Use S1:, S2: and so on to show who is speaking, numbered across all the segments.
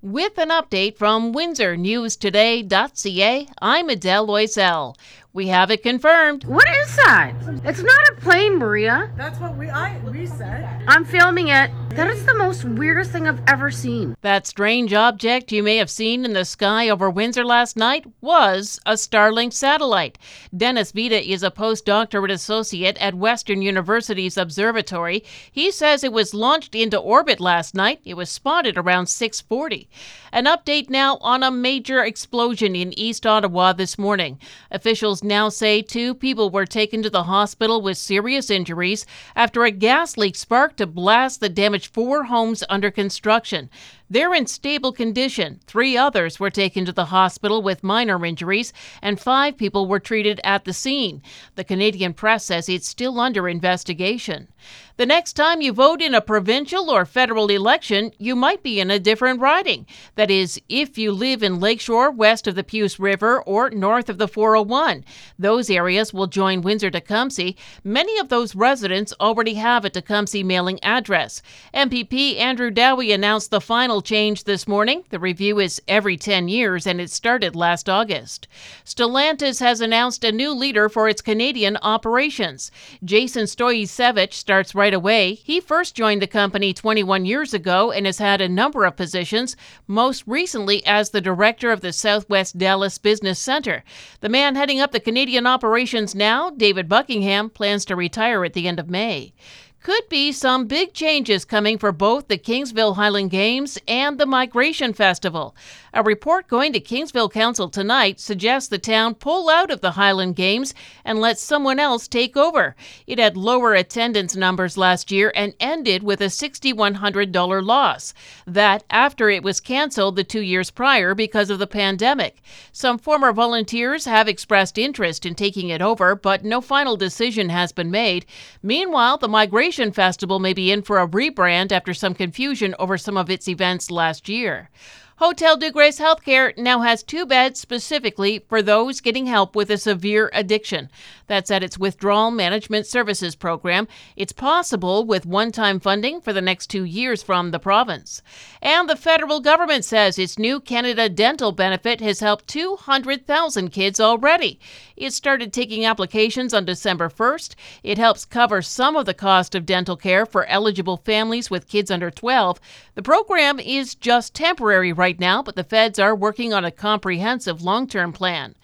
S1: With an update from WindsorNewsToday.ca, I'm Adele Loisel. We have it confirmed.
S2: What is that? It's not a plane, Maria.
S3: That's what we I we said.
S2: I'm filming it. That is the most weirdest thing I've ever seen.
S1: That strange object you may have seen in the sky over Windsor last night was a Starlink satellite. Denis Vida is a postdoctorate associate at Western University's observatory. He says it was launched into orbit last night. It was spotted around 6:40. An update now on a major explosion in East Ottawa this morning. Officials now say two people were taken to the hospital with serious injuries after a gas leak sparked to blast the damaged four homes under construction. They're in stable condition. Three others were taken to the hospital with minor injuries, and five people were treated at the scene. The Canadian press says it's still under investigation. The next time you vote in a provincial or federal election, you might be in a different riding. That is, if you live in Lakeshore, west of the Puce River, or north of the 401. Those areas will join Windsor Tecumseh. Many of those residents already have a Tecumseh mailing address. MPP Andrew Dowie announced the final change this morning. The review is every 10 years and it started last August. Stellantis has announced a new leader for its Canadian operations. Jason Stoyasevich starts right away. He first joined the company 21 years ago and has had a number of positions, most recently as the director of the Southwest Dallas Business Center. The man heading up the Canadian operations now, David Buckingham, plans to retire at the end of May could be some big changes coming for both the Kingsville Highland Games and the Migration Festival. A report going to Kingsville Council tonight suggests the town pull out of the Highland Games and let someone else take over. It had lower attendance numbers last year and ended with a $6,100 loss. That after it was canceled the two years prior because of the pandemic. Some former volunteers have expressed interest in taking it over, but no final decision has been made. Meanwhile, the Migration Celebration Festival may be in for a rebrand after some confusion over some of its events last year. Hotel Dieu Grace Healthcare now has two beds specifically for those getting help with a severe addiction. That's at its Withdrawal Management Services program. It's possible with one time funding for the next two years from the province. And the federal government says its new Canada Dental benefit has helped 200,000 kids already. It started taking applications on December 1st. It helps cover some of the cost of dental care for eligible families with kids under 12. The program is just temporary right right now, but the feds are working on a comprehensive long term plan.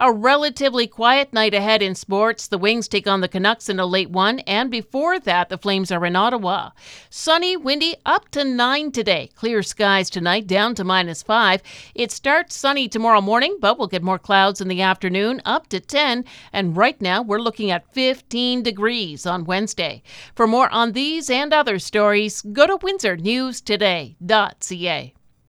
S1: A relatively quiet night ahead in sports. The Wings take on the Canucks in a late one, and before that, the Flames are in Ottawa. Sunny, windy, up to 9 today. Clear skies tonight, down to minus 5. It starts sunny tomorrow morning, but we'll get more clouds in the afternoon, up to 10. And right now, we're looking at 15 degrees on Wednesday. For more on these and other stories, go to WindsorNewsToday.ca.